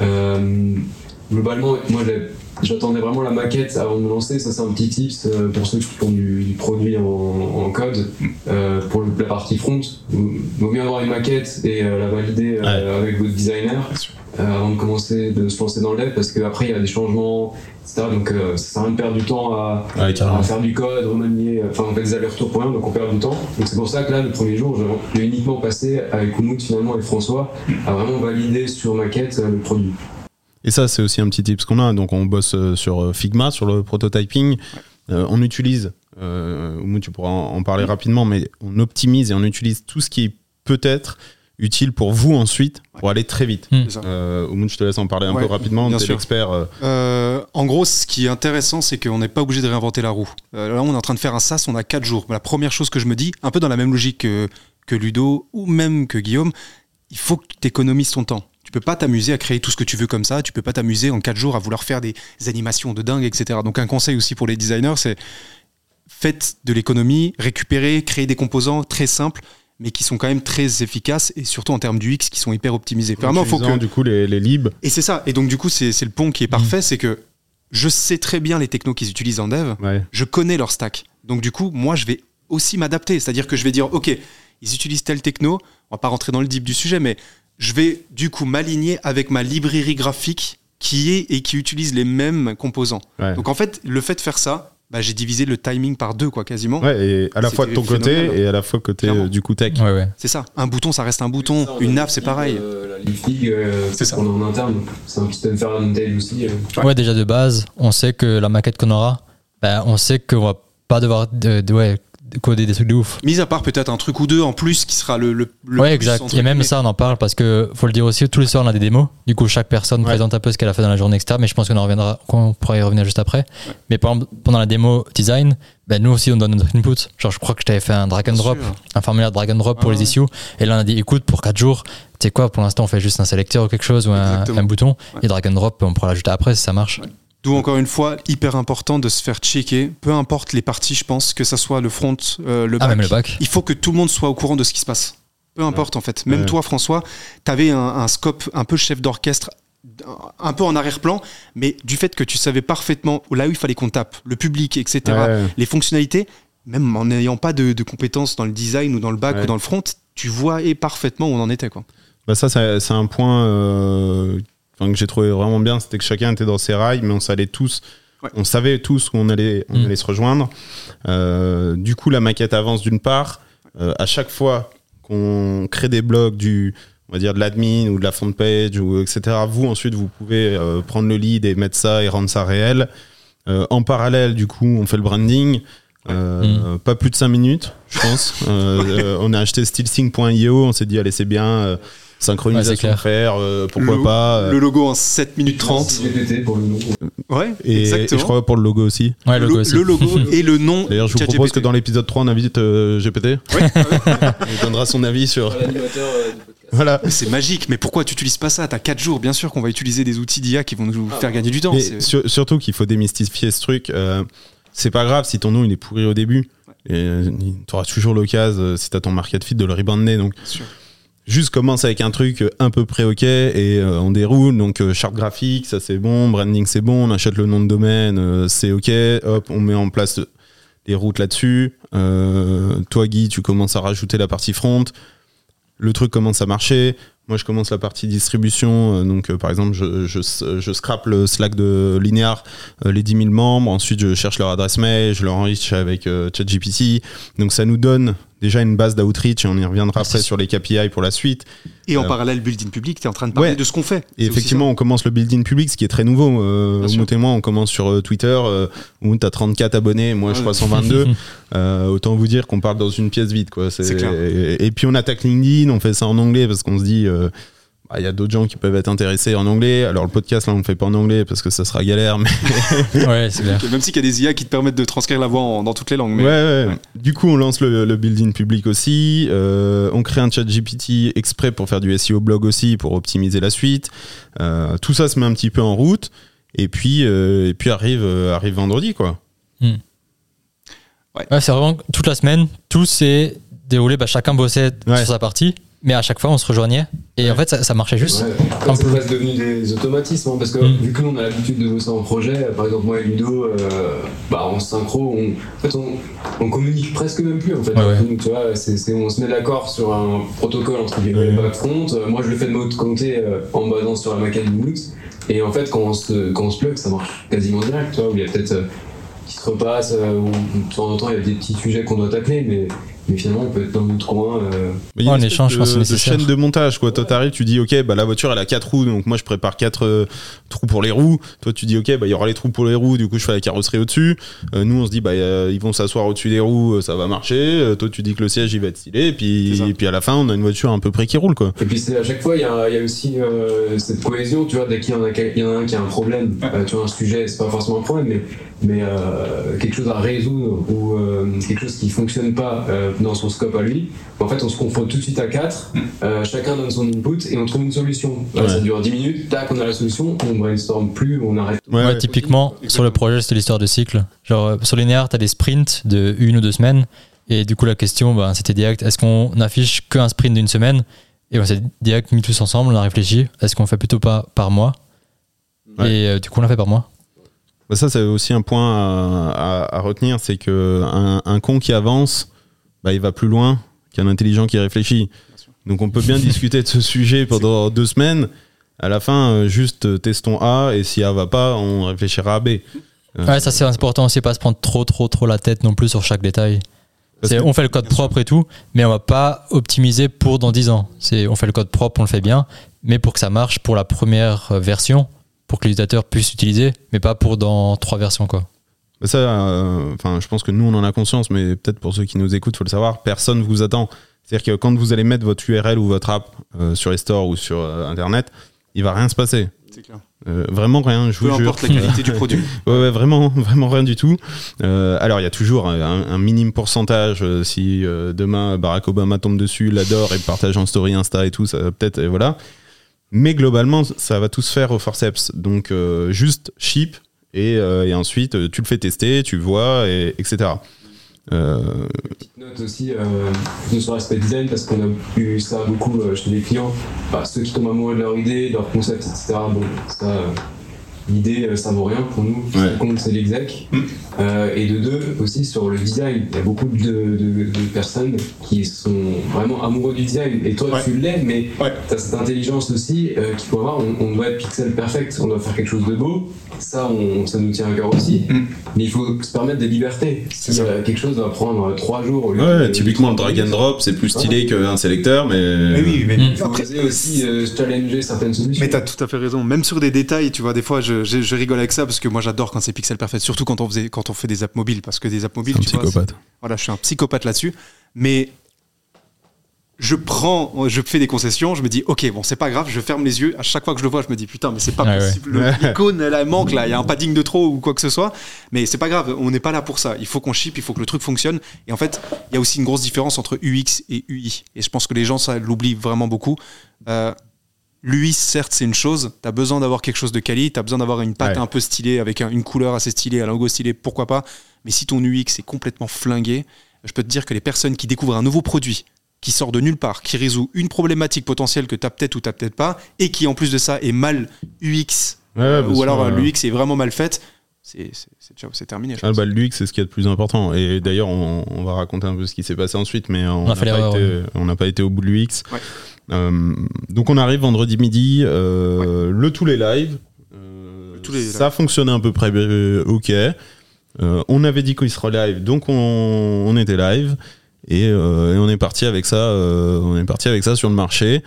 Euh, globalement, moi, j'attendais vraiment la maquette avant de me lancer. Ça, c'est un petit tips euh, pour ceux qui font du, du produit en, en code. Euh, pour la partie front, il vaut mieux avoir une maquette et euh, la valider euh, avec votre designer avant de commencer de se lancer dans le dev parce qu'après il y a des changements, etc. Donc ça sert à rien de perdre du temps à, Ouais, à carrément. faire du code, remanier, enfin on fait des allers-retours pour rien, donc on perd du temps. Donc c'est pour ça que là, le premier jour, j'ai- uniquement passé avec Oumoud finalement et François à vraiment valider sur maquette le produit. Et ça, c'est aussi un petit tips qu'on a. Donc, on bosse euh, sur euh, Figma, sur le prototyping. Euh, on utilise, euh, tu pourras en, en parler rapidement, mais on optimise et on utilise tout ce qui peut être utile pour vous ensuite pour aller très vite. Oumoud, je te laisse en parler un Ouais, peu rapidement. bien sûr. l'expert. euh, Euh, en gros, ce qui est intéressant, c'est qu'on n'est pas obligé de réinventer la roue. Euh, là, on est en train de faire un SaaS, on a 4 jours. La première chose que je me dis, un peu dans la même logique que, que Ludo ou même que Guillaume, il faut que tu économises ton temps. Tu peux pas t'amuser à créer tout ce que tu veux comme ça. Tu peux pas t'amuser en 4 jours à vouloir faire des animations de dingue, etc. Donc un conseil aussi pour les designers, c'est faites de l'économie, récupérez, créez des composants très simples. mais qui sont quand même très efficaces et surtout en termes du X qui sont hyper optimisés. Vraiment, faut que du coup les, les libs. et c'est ça. Et donc du coup, c'est le pont qui est parfait, c'est que je sais très bien les technos qu'ils utilisent en dev, Ouais. je connais leur stack. Donc du coup, moi, je vais aussi m'adapter. C'est-à-dire que je vais dire, ok, ils utilisent tel techno. On va pas rentrer dans le deep du sujet, mais je vais du coup m'aligner avec ma librairie graphique qui est et qui utilise les mêmes composants. Ouais. Donc en fait, le fait de faire ça, bah, j'ai divisé le timing par deux, quoi, quasiment. Ouais, et à la fois de ton côté et à la fois côté euh, du coup tech. Ouais, ouais. C'est ça. Un bouton, ça reste un bouton. Une nav, c'est pareil. Euh, euh, C'est ça. qu'on a en interne, c'est un tail aussi. euh. Ouais. déjà de base, on sait que la maquette qu'on aura, ben, on sait qu'on va pas devoir de, de- ouais, coder des trucs de ouf. Mis à part peut-être un truc ou deux en plus qui sera le, le, le ouais, plus, exact. Et même ça, on en parle parce que faut le dire aussi, tous les soirs on a des démos. Du coup, chaque personne Ouais. présente un peu ce qu'elle a fait dans la journée, etc. Mais je pense qu'on en reviendra, qu'on pourra y revenir juste après. Mais par exemple, pendant la démo design, ben, nous aussi on donne notre input. Genre, je crois que je t'avais fait un drag and drop, un formulaire drag and drop pour les issues. Et là, on a dit, écoute, pour 4 jours, tu sais quoi, pour l'instant, on fait juste un sélecteur ou quelque chose ou un, bouton. Et drag and drop, on pourra l'ajouter après si ça marche. D'où encore une fois, hyper important de se faire checker, peu importe les parties, je pense, que ça soit le front, euh, le Ah, back. même le bac. Il faut que tout le monde soit au courant de ce qui se passe. Peu importe en fait. Même Ouais. toi, François, tu avais un, un scope un peu chef d'orchestre, un peu en arrière-plan, mais du fait que tu savais parfaitement là où il fallait qu'on tape, le public, etc., Ouais. les fonctionnalités, même en n'ayant pas de, de compétences dans le design ou dans le back Ouais. ou dans le front, tu voyais parfaitement où on en était. Quoi. Bah ça, c'est c'est un point euh, enfin, que j'ai trouvé vraiment bien, c'était que chacun était dans ses rails, mais on savait tous, Ouais. on savait tous où on allait, on Mm. allait se rejoindre. Euh, du coup, la maquette avance d'une part. Euh, à chaque fois qu'on crée des blocs du, on va dire de l'admin ou de la front page ou etc. Vous ensuite vous pouvez euh, prendre le lead et mettre ça et rendre ça réel. Euh, en parallèle, du coup, on fait le branding. Euh, Pas plus de 5 minutes, je pense. Euh, (laughs) euh, on a acheté stylsync.io, on s'est dit, allez, c'est bien, euh, Ouais, synchronisation clair. faire, euh, pourquoi le, pas. euh, le logo en 7 minutes 30. GPT pour le nom. Ouais, et, et exactement. je crois pour le logo aussi. Ouais, le logo aussi. le logo (laughs) et le nom. D'ailleurs, je vous propose que dans l'épisode 3, on invite euh, GPT. Ouais, (laughs) Il donnera son avis sur. Euh. Voilà. C'est magique, mais pourquoi tu utilises pas ça? T'as 4 jours, bien sûr qu'on va utiliser des outils d'IA qui vont nous Ah faire gagner du temps. Sur- surtout qu'il faut démystifier ce truc. euh, c'est pas grave si ton nom il est pourri au début. Et tu auras toujours l'occasion, euh, si t'as ton market fit, de le rebrander. Donc, Bien sûr. Juste commence avec un truc euh, un peu près ok et euh, on déroule. Donc, euh, charte graphique, ça c'est bon. Branding, c'est bon. On achète le nom de domaine, euh, c'est ok. Hop, on met en place les routes là-dessus. Toi, Guy, tu commences à rajouter la partie front. Le truc commence à marcher. Moi, je commence la partie distribution. Donc, par exemple, je, je, scrape le Slack de Linear, les 10 000 membres. Ensuite, je cherche leur adresse mail, je leur enrichis avec ChatGPT. Donc, ça nous donne déjà une base d'outreach et on y reviendra Ah, après sur les KPI pour la suite. Et en Euh, parallèle, building public, tu es en train de parler Ouais. de ce qu'on fait. Et effectivement, on commence le building public, ce qui est très nouveau. Euh. Umut et moi, on commence sur euh, Twitter, euh, où tu as 34 abonnés, moi je Ouais. crois 122. (laughs) Euh, autant vous dire qu'on parle dans une pièce vide. Quoi. C'est clair. Et, et puis on attaque LinkedIn, on fait ça en anglais parce qu'on se dit, bah, il y a d'autres gens qui peuvent être intéressés en anglais. Alors le podcast, là, on le fait pas en anglais parce que ça sera galère. Mais... (laughs) Ouais, c'est clair. Même s'il y a des IA qui te permettent de transcrire la voix en- dans toutes les langues. Mais Ouais, ouais. ouais. Du coup, on lance le, le building public aussi. Euh, on crée un chat GPT exprès pour faire du SEO blog aussi, pour optimiser la suite. Euh, tout ça se met un petit peu en route. Et puis, euh, et puis arrive, euh, arrive vendredi, quoi. Ouais, c'est vraiment toute la semaine, tout s'est déroulé, bah, chacun bossait Ouais. sur sa partie, mais à chaque fois on se rejoignait. Et en fait, ça, ça marchait juste. Ouais. C'est peu. presque devenu des automatismes hein, parce que Mm. vu que nous on a l'habitude de bosser en projet, par exemple moi et Ludo, euh, bah, en synchro, on, en fait, on, on communique presque même plus en fait. Ouais, ouais. Nous, tu vois, c'est, c'est- on se met d'accord sur un protocole entre guillemets Ouais. back front. Euh, moi je le fais de mode côté euh, en basant sur la maquette Boot. Et en fait quand on se, quand on se plug, ça marche quasiment direct. Tu vois, où il y a peut-être euh, qui se repasse, euh, où de temps en temps il y a des petits sujets qu'on doit tacler, mais, mais finalement on peut être dans notre coin. euh, Mais il y a une échange, je pense de chaîne de montage, quoi. Toi, t'arrives, tu dis, ok, bah, la voiture, elle a quatre roues, donc moi, je prépare quatre euh, trous pour les roues. Toi, tu dis, ok, bah, il y aura les trous pour les roues, du coup, je fais la carrosserie au-dessus. Euh, nous, on se dit, bah, euh, ils vont s'asseoir au-dessus des roues, ça va marcher. Euh, toi, tu dis que le siège, il va être stylé. Et puis, et puis, à la fin, on a une voiture à peu près qui roule, quoi. Et puis c'est à chaque fois, il y a, il y a aussi euh, cette cohésion, tu vois, dès qu'il y en a, y en a un qui a un problème, euh, tu vois, un sujet, c'est pas forcément un problème, mais, mais euh, quelque chose à résoudre ou euh, quelque chose qui fonctionne pas euh, dans son scope à lui, en fait, on se confronte tout de suite à quatre, euh, chacun donne son input et on trouve une solution. Ouais. Ça dure 10 minutes, tac, on a la solution, on brainstorm plus, on arrête. Ouais, Ouais, typiquement, sur le projet, c'était l'histoire de cycle. Genre, sur Linear, t'as des sprints de une ou deux semaines. Et du coup, la question, bah, c'était direct est-ce qu'on affiche qu'un sprint d'une semaine? Et on s'est direct mis tous ensemble, on a réfléchi est-ce qu'on fait plutôt pas par mois? Ouais. Et euh, du coup, on l'a fait par mois. Bah, ça, c'est aussi un point à, à- à retenir, c'est que un, un con qui avance, bah, il va plus loin qu'un intelligent qui réfléchit. Donc on peut bien (laughs) discuter de ce sujet pendant deux semaines. À la fin, euh, juste euh, testons A et si A va pas, on réfléchira à B. Euh, Ouais, ça c'est important aussi, pas se prendre trop, trop, trop la tête non plus sur chaque détail. On fait le code propre et tout, mais on va pas optimiser pour dans 10 ans. C'est, on fait le code propre, on le fait bien, mais pour que ça marche pour la première version, pour que l'utilisateur puisse l'utiliser, mais pas pour dans trois versions quoi. Ça, euh, enfin, je pense que nous, on en a conscience, mais peut-être pour ceux qui nous écoutent, faut le savoir, personne vous attend. C'est-à-dire que quand vous allez mettre votre URL ou votre app euh, sur les stores ou sur euh, Internet, il va rien se passer. C'est clair. Euh, vraiment rien, je Peu vous jure. importe la qualité du produit. (laughs) Ouais, ouais, vraiment, vraiment rien du tout. Euh, alors, il y a toujours un, un minime pourcentage. euh, si euh, demain Barack Obama tombe dessus, l'adore et partage en story Insta et tout, ça va peut-être, et voilà. Mais globalement, ça va tout se faire au forceps. Donc, euh, juste ship et, euh, et ensuite, euh, tu le fais tester, tu vois, et, etc. Euh, Petite note aussi euh, sur l'aspect design parce qu'on a eu ça beaucoup euh, chez les clients. Bah, ceux qui tombent amoureux de leur idée, de leur concept, etc. Bon, ça, euh, l'idée, euh, ça vaut rien pour nous. Ce Ouais. compte, c'est l'exec. Euh, et de deux, aussi sur le design. Il y a beaucoup de, de- de personnes qui sont vraiment amoureux du design. Et toi, Ouais. tu l'es, mais Ouais. tu as cette intelligence aussi euh, qu'il faut avoir. On, on doit être pixel perfect, on doit faire quelque chose de beau. Ça, on, ça nous tient à cœur aussi. Mm. Mais il faut se permettre des libertés. Si ça. euh, quelque chose va prendre trois jours au lieu ouais, de- typiquement, le drag and drop, c'est plus stylé qu'un sélecteur, mais. Mais oui, mais Mm. Il faut oser aussi euh, challenger certaines solutions. Mais t'as tout à fait raison. Même sur des détails, tu vois, des fois, je, je- je rigole avec ça parce que moi, j'adore quand c'est pixel perfect, surtout quand on faisait, quand on fait des apps mobiles, parce que des apps mobiles, C'est un tu psychopathe. voilà, je suis un psychopathe là-dessus. Mais je prends, je fais des concessions, je me dis, ok, bon, c'est pas grave, je ferme les yeux. À chaque fois que je le vois, je me dis, putain, mais c'est pas Ah ouais. possible. Le- L'icône, elle, elle manque là, il y a un padding de trop ou quoi que ce soit. Mais c'est pas grave, on n'est pas là pour ça. Il faut qu'on ship, il faut que le truc fonctionne. Et en fait, il y a aussi une grosse différence entre UX et UI. Et je pense que les gens, ça l'oublient vraiment beaucoup. Euh, L'UI, certes, c'est une chose. Tu as besoin d'avoir quelque chose de quali, tu as besoin d'avoir une patte Ouais. un peu stylée, avec un- une couleur assez stylée, un logo stylé, pourquoi pas. Mais si ton UX est complètement flingué, je peux te dire que les personnes qui découvrent un nouveau produit, qui sort de nulle part, qui résout une problématique potentielle que tu as peut-être ou tu peut-être pas, et qui en plus de ça est mal UX, Ouais, ouais, parce ou alors euh, l'UX est vraiment mal faite, c'est terminé. Ah bah, l'UX, c'est ce qui est de plus important. Et d'ailleurs, on, on va raconter un peu ce qui s'est passé ensuite, mais on n'a pas, l'erreur, été- on n'a pas été au bout de l'UX. Ouais. Euh, donc, on arrive vendredi midi, euh, le tous les live. Le tous les ça fonctionnait à peu près euh, ok. On avait dit qu'il sera live, donc on, on était live. Et, et on est parti avec ça. on est parti avec ça sur le marché.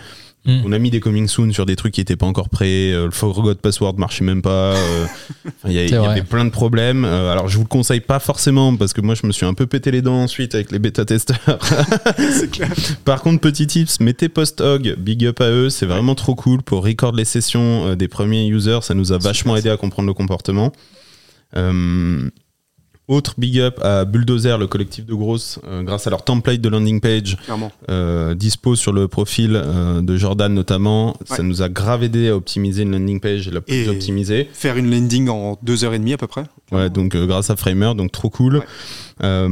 Mm. On a mis des coming soon sur des trucs qui étaient pas encore prêts. euh, le forgot password marchait même pas. euh, (laughs) Il y, avait plein de problèmes. Euh, alors je vous le conseille pas forcément parce que moi je me suis un peu pété les dents ensuite avec les bêta testeurs. (laughs) c'est clair. Par contre petit tips, mettez PostHog, big up à eux, c'est vraiment trop cool pour record les sessions des premiers users. Ça nous a vachement aidé à comprendre le comportement. Euh, autre big up à Bulldozer, le collectif de grosses, euh, grâce à leur template de landing page euh, dispo sur le profil euh, de Jordan notamment. Ça nous a grave aidé à optimiser une landing page la plus Et- optimisée. Faire une landing en deux heures et demie à peu près. Ouais, donc euh, grâce à Framer, donc trop cool. Ouais. Euh,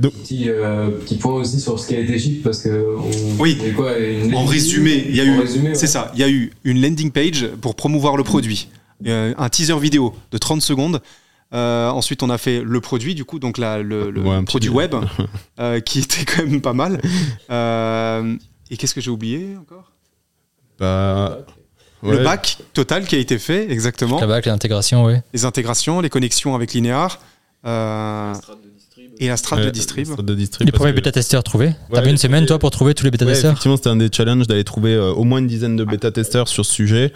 donc- Petit, euh, petit point aussi sur ce qui a été ship parce que. On, Oui. quoi, une En résumé, il y a en eu, ouais. c'est ça, il y a eu une landing page pour promouvoir le produit, Euh, un teaser vidéo de 30 secondes. Euh, ensuite, on a fait le produit, du coup, donc là, le, le Ouais, produit web, (laughs) euh, qui était quand même pas mal. Euh, et qu'est-ce que j'ai oublié encore? Bah, Le ouais. bac total qui a été fait, exactement. La bac, l'intégration, oui. Les intégrations, les connexions avec Linear. euh, et la strat de distrib. strat de distrib, Les premiers que- bêta-testeurs trouvés. Ouais, T'avais les une semaine, toi, pour trouver tous les Ouais, bêta-testeurs effectivement, c'était un des challenges d'aller trouver euh, au moins une dizaine de bêta-testeurs sur ce sujet.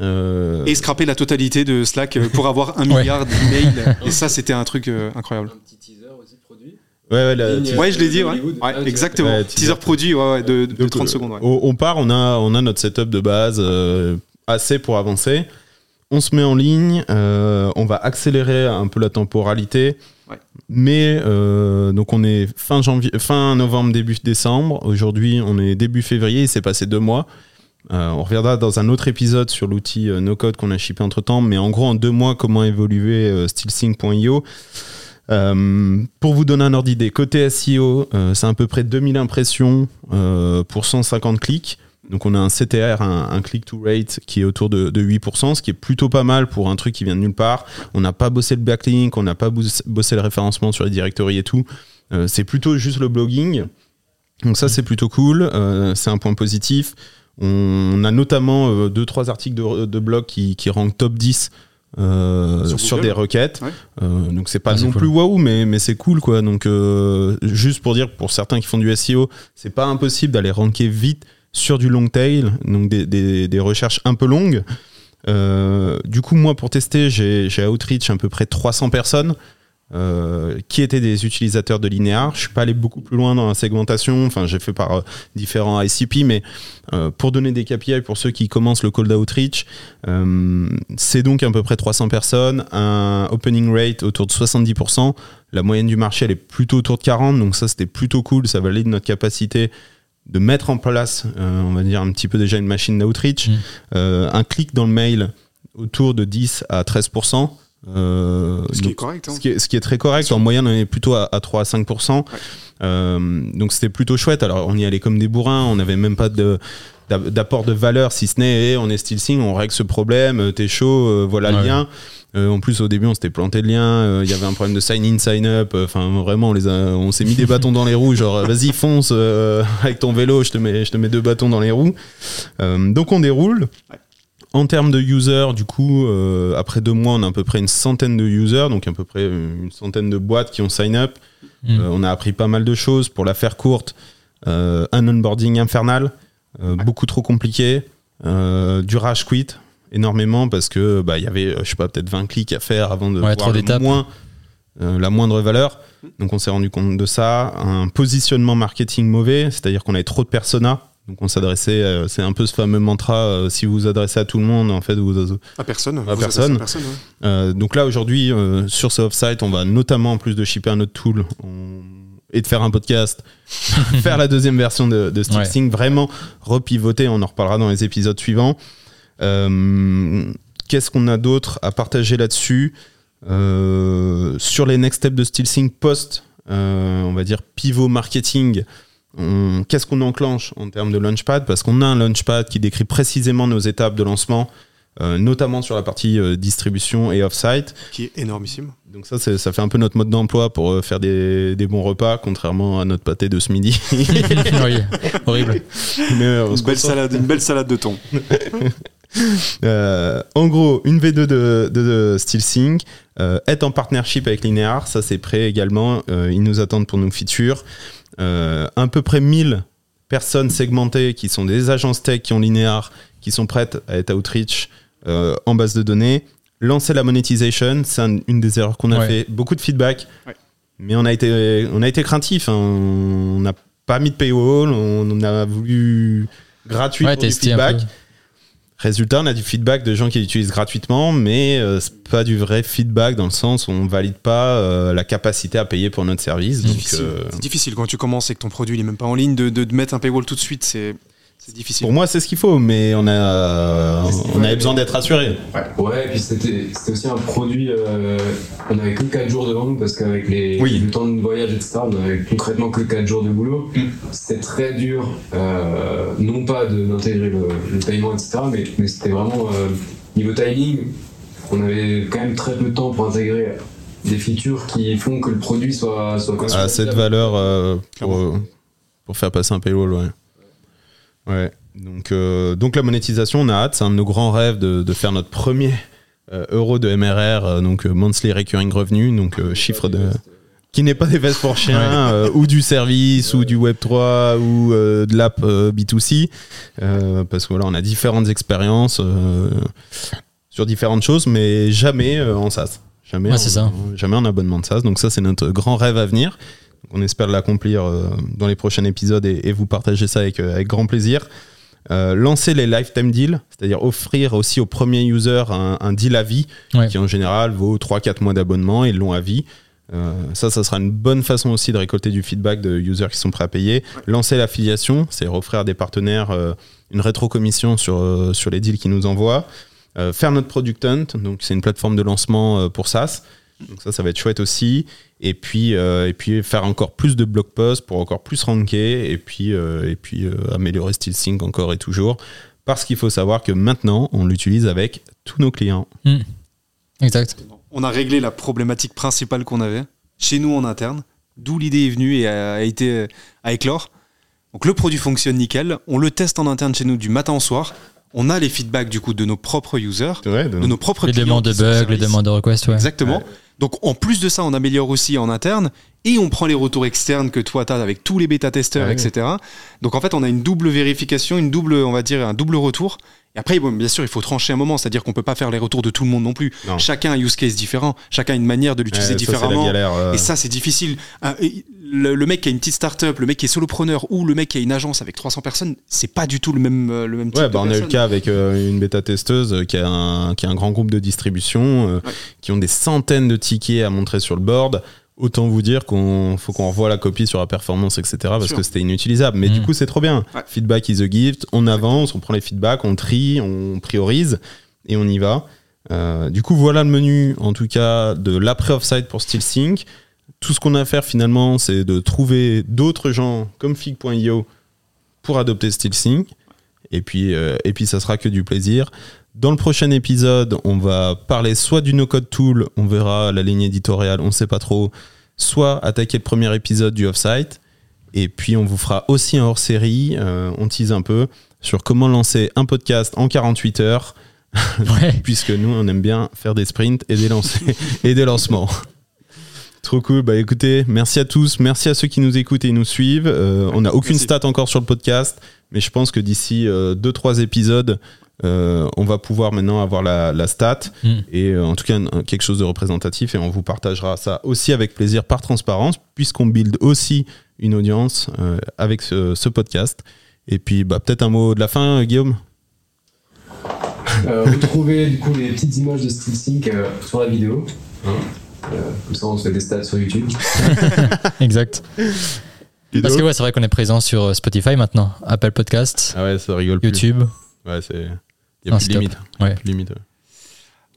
Euh, Et scraper la totalité de Slack euh, pour avoir un (laughs) milliard d'emails. (laughs) Et ça, c'était un truc euh, incroyable. Un petit teaser aussi produit. ouais, ouais, la- Ligne- Ouais, je l'ai dit, ouais. Ouais, Ah, exactement. Ouais, teaser, teaser produit, ouais, ouais, de, de Donc, 30 euh, secondes. Ouais. On, part, on a, on a notre setup de base euh, assez pour avancer. On se met en ligne, euh, on va accélérer un peu la temporalité. Ouais. Mais euh, donc on est fin janvier, fin novembre, début décembre. Aujourd'hui, on est début février. Il s'est passé deux mois. Euh, on reviendra dans un autre épisode sur l'outil euh, no code qu'on a shippé entre temps. Mais en gros, en deux mois, comment évoluer euh. Euh, pour vous donner un ordre d'idée, côté SEO, c'est à peu près 2000 impressions pour 150 clics. Donc on a un CTR, un, click-to-rate qui est autour de, de 8%, ce qui est plutôt pas mal pour un truc qui vient de nulle part. On n'a pas bossé le backlink, on n'a pas bos- bossé le référencement sur les directories et tout. C'est plutôt juste le blogging. Donc ça c'est plutôt cool, c'est un point positif. On a notamment euh, deux trois articles de, de blog qui, qui rankent top 10 euh, Sur des requêtes. Ouais. Euh, donc c'est pas Ah, non cool. plus waouh, mais, mais c'est cool quoi. Donc euh, juste pour dire, pour certains qui font du SEO, c'est pas impossible d'aller ranker vite sur du long tail, donc des, des- des recherches un peu longues. Euh, du coup, moi pour tester, j'ai j'ai outreach à peu près 300 personnes. Euh, qui étaient des utilisateurs de Linear. Je suis pas allé beaucoup plus loin dans la segmentation. Enfin, j'ai fait par euh, différents ICP, mais euh, pour donner des KPI pour ceux qui commencent le call d'outreach, euh, c'est donc à peu près 300 personnes, un opening rate autour de 70%. La moyenne du marché, elle est plutôt autour de 40%, donc ça c'était plutôt cool. Ça valide notre capacité de mettre en place, on va dire un petit peu déjà une machine d'outreach. Mm. Euh, un clic dans le mail autour de 10 à 13%. Euh, Ce qui donc, est correct. hein. ce qui est, ce qui est très correct. En moyenne, on est plutôt à, à 3 à 5%. Euh, donc c'était plutôt chouette. Alors on y allait comme des bourrins. On n'avait même pas de d'a- d'apport de valeur si ce n'est eh, on est Stilsing, on règle ce problème, euh, t'es chaud, euh, voilà le lien. Euh, en plus au début on s'était planté le lien, euh, il y avait un problème de sign in, sign up, Euh, enfin vraiment on, les a- on s'est mis des bâtons dans les roues, genre vas-y fonce euh, (laughs) avec ton vélo, je te mets, je te mets deux bâtons dans les roues. Euh, donc on déroule. En termes de users, du coup, euh, après deux mois, on a à peu près une centaine de users, donc à peu près une centaine de boîtes qui ont sign up. Mm. Euh, on a appris pas mal de choses. Pour la faire courte, euh, un onboarding infernal, beaucoup trop compliqué, du rage quit énormément parce que bah il y avait je sais pas peut-être 20 clics à faire avant de Ouais, voir le moins la moindre valeur. Donc on s'est rendu compte de ça, un positionnement marketing mauvais, c'est-à-dire qu'on avait trop de personas. Donc on s'adressait, euh, c'est un peu ce fameux mantra, euh, si vous vous adressez à tout le monde, en fait, vous, À personne. À Vous personne. à personne ouais. euh, donc là aujourd'hui euh, sur ce offsite, on va notamment en plus de shipper un autre tool on- et de faire un podcast, (laughs) faire la deuxième version de, de vraiment repivoter. On en reparlera dans les épisodes suivants. Euh, Qu'est-ce qu'on a d'autre à partager là-dessus? Euh, Sur les next steps de Stillsync post, euh, on va dire pivot marketing. Qu'est-ce qu'on enclenche en termes de launchpad? Parce qu'on a un launchpad qui décrit précisément nos étapes de lancement, euh, notamment sur la partie euh, distribution et offsite. Qui est énormissime. Donc ça, c'est- ça fait un peu notre mode d'emploi pour euh, faire des, des bons repas, contrairement à notre pâté de ce midi. (laughs) oui, horrible. Mais, euh, Une belle, salade, une belle salade de thon. (laughs) Euh, en gros, une V2 de, de, de SteelSync, euh, être en partnership avec Linear, ça c'est prêt également. Euh, ils nous attendent pour nos features. Euh, à peu près 1000 personnes segmentées qui sont des agences tech qui ont Linear, qui sont prêtes à être outreach euh, en base de données. Lancer la monétisation, c'est un- une des erreurs qu'on a Ouais. fait. Beaucoup de feedback, Ouais. mais on a été, on a été craintif. hein. On n'a pas mis de paywall, on, on a voulu gratuit Ouais, pour du tester un feedback. Résultat, on a du feedback de gens qui l'utilisent gratuitement, mais euh, c'est pas du vrai feedback dans le sens où on valide pas euh, la capacité à payer pour notre service. Difficile. euh, C'est difficile quand tu commences et que ton produit il est même pas en ligne de, de, de mettre un paywall tout de suite. C'est c'est difficile. pour moi, c'est ce qu'il faut, mais on a, on avait besoin d'être assuré. Ouais, et puis c'était aussi un produit. euh, on avait que 4 jours devant nous parce qu'avec les Oui. le temps de voyage, etc., on avait concrètement que 4 jours de boulot. Mm. C'était très dur, euh, non pas de- d'intégrer le, le paiement, etc., mais, mais c'était vraiment euh, niveau timing. On avait quand même très peu de temps pour intégrer des features qui font que le produit soit, soit À cette valeur euh, pour, pour faire passer un paywall, ouais. Ouais. Donc, euh, donc la monétisation, on a hâte. C'est un de nos grands rêves de, de faire notre premier euh, euro de MRR, euh, donc Monthly Recurring Revenue, donc euh, chiffre de. Qui n'est pas des vestes pour chiens, (laughs) euh, ou du service, ou du Web3, ou euh, de l'app euh, B2C. Euh, parce que voilà, on a différentes expériences euh, sur différentes choses, mais jamais euh, en SaaS. Jamais, Ouais, en, ça. jamais en abonnement de SaaS. Donc ça, c'est notre grand rêve à venir. On espère l'accomplir euh, dans les prochains épisodes et, et vous partager ça avec, euh, avec grand plaisir. Euh, lancer les lifetime deals, c'est-à-dire offrir aussi au premier user un, un deal à vie Ouais. qui en général vaut 3-4 mois d'abonnement et long à vie. Euh, ça, ça sera une bonne façon aussi de récolter du feedback de users qui sont prêts à payer. Lancer l'affiliation, c'est offrir à des partenaires euh, une rétrocommission sur, euh, sur les deals qu'ils nous envoient. Euh, faire notre product hunt, donc c'est une plateforme de lancement euh, pour SaaS. Donc ça, ça va être chouette aussi. Et puis, euh, et puis faire encore plus de blog posts pour encore plus ranker et puis, euh, et puis euh, améliorer SteelSync encore et toujours. Parce qu'il faut savoir que maintenant, on l'utilise avec tous nos clients. Hmm. Exact. On a réglé la problématique principale qu'on avait chez nous en interne, d'où l'idée est venue et a, a été à éclore. Donc le produit fonctionne nickel, on le teste en interne chez nous du matin au soir. On a les feedbacks du coup de nos propres users, de nos propres Les clients demandes de bugs, les demandes de requests, ouais. Exactement. Donc en plus de ça, on améliore aussi en interne et on prend les retours externes que toi tu as avec tous les bêta-testeurs, Ouais. etc. Donc en fait, on a une double vérification, une double, on va dire, un double retour. Et après, bon, bien sûr, il faut trancher un moment, c'est-à-dire qu'on peut pas faire les retours de tout le monde non plus. Non. Chacun a un use case différent, chacun a une manière de l'utiliser différemment. galère, euh. Et ça, c'est difficile. Un- Le, le mec qui a une petite start-up, le mec qui est solopreneur ou le mec qui a une agence avec 300 personnes, c'est pas du tout le même, euh, le même type Ouais, de bah on a eu le cas avec euh, une bêta testeuse euh, qui a un, qui a un grand groupe de distribution, euh, Ouais. qui ont des centaines de tickets à montrer sur le board. Autant vous dire qu'on faut qu'on revoie la copie sur la performance, etc. parce que c'était inutilisable. Mais Mm. du coup, c'est trop bien. Ouais. Feedback is a gift. On avance, on prend les feedbacks, on trie, on priorise et on y va. Euh, du coup, voilà le menu, en tout cas, de l'après offsite pour SteelSync. Tout ce qu'on a à faire finalement, c'est de trouver d'autres gens comme Fig.io pour adopter SteelSync. Et puis, euh, et puis, ça sera que du plaisir. Dans le prochain épisode, on va parler soit du no-code tool, on verra la ligne éditoriale, on ne sait pas trop, soit attaquer le premier épisode du offsite. Et puis, on vous fera aussi un hors-série, euh, on tease un peu, sur comment lancer un podcast en 48 heures, (laughs) Ouais. puisque nous, on aime bien faire des sprints et des, lancers, (laughs) et des lancements. Trop cool. Bah écoutez, merci à tous. Merci à ceux qui nous écoutent et nous suivent. Euh, on n'a aucune merci. stat encore sur le podcast, mais je pense que d'ici 2-3 épisodes, euh, on va pouvoir maintenant avoir la, la stat Mm. et euh, en tout cas un- quelque chose de représentatif et on vous partagera ça aussi avec plaisir par transparence puisqu'on build aussi une audience euh, avec ce, ce podcast. Et puis bah, peut-être un mot de la fin, Guillaume? Euh, vous trouvez du coup les petites images de SteelSync euh, sur la vidéo. Hein? Euh, comme ça, on se fait des stats sur YouTube. (laughs) Exact. Parce que ouais, c'est vrai qu'on est présent sur Spotify maintenant, Apple Podcast, Ah ouais, ça rigole plus. YouTube. Ouais, c'est. Il y Non, a plus c'est de top. limite. Ouais. Limite, ouais.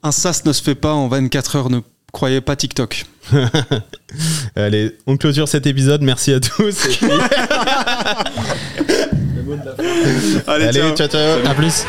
Un SaaS ne se fait pas en 24 heures, ne croyez pas TikTok. (laughs) Allez, on clôture cet épisode. Merci à tous. (laughs) Et puis- Allez, Allez, ciao. ciao, ciao. À plus.